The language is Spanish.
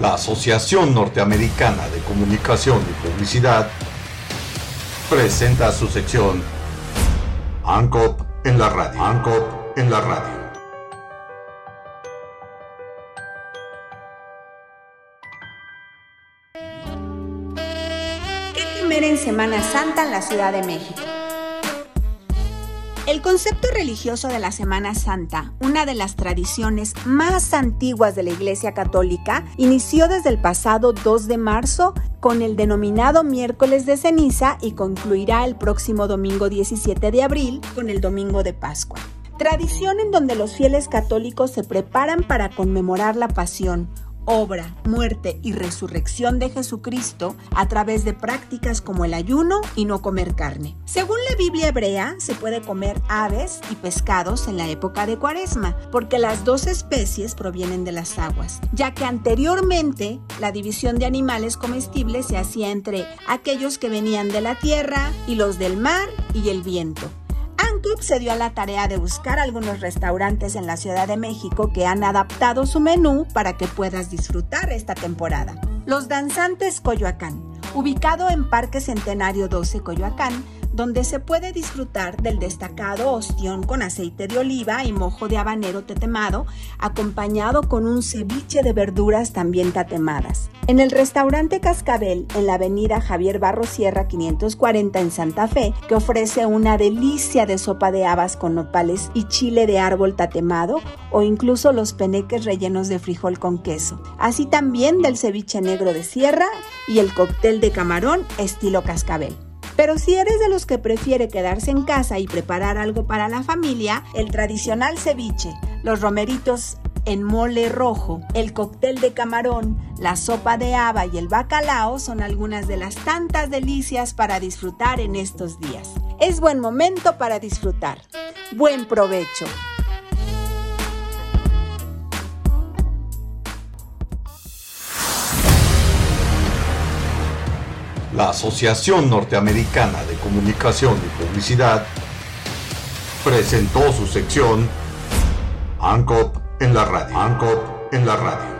La Asociación Norteamericana de Comunicación y Publicidad presenta su sección ANCOP en la radio. En la radio. ¿Qué en Semana Santa en la Ciudad de México? El concepto religioso de la Semana Santa, una de las tradiciones más antiguas de la Iglesia Católica, inició desde el pasado 2 de marzo con el denominado miércoles de ceniza y concluirá el próximo domingo 17 de abril con el domingo de Pascua. Tradición en donde los fieles católicos se preparan para conmemorar la pasión, obra, muerte y resurrección de Jesucristo a través de prácticas como el ayuno y no comer carne. Según la Biblia hebrea, se puede comer aves y pescados en la época de Cuaresma, porque las dos especies provienen de las aguas, ya que anteriormente la división de animales comestibles se hacía entre aquellos que venían de la tierra y los del mar y el viento. Anclub se dio a la tarea de buscar algunos restaurantes en la Ciudad de México que han adaptado su menú para que puedas disfrutar esta temporada. Los Danzantes Coyoacán, ubicado en Parque Centenario 12 Coyoacán, donde se puede disfrutar del destacado ostión con aceite de oliva y mojo de habanero tetemado, acompañado con un ceviche de verduras también tatemadas. En el restaurante Cascabel, en la avenida Javier Barro Sierra 540 en Santa Fe, que ofrece una delicia de sopa de habas con nopales y chile de árbol tatemado, o incluso los peneques rellenos de frijol con queso, así también del ceviche negro de sierra y el cóctel de camarón estilo Cascabel. Pero si eres de los que prefiere quedarse en casa y preparar algo para la familia, el tradicional ceviche, los romeritos en mole rojo, el cóctel de camarón, la sopa de haba y el bacalao son algunas de las tantas delicias para disfrutar en estos días. Es buen momento para disfrutar. Buen provecho. La Asociación Norteamericana de Comunicación y Publicidad presentó su sección ANCOP en la radio. En la radio.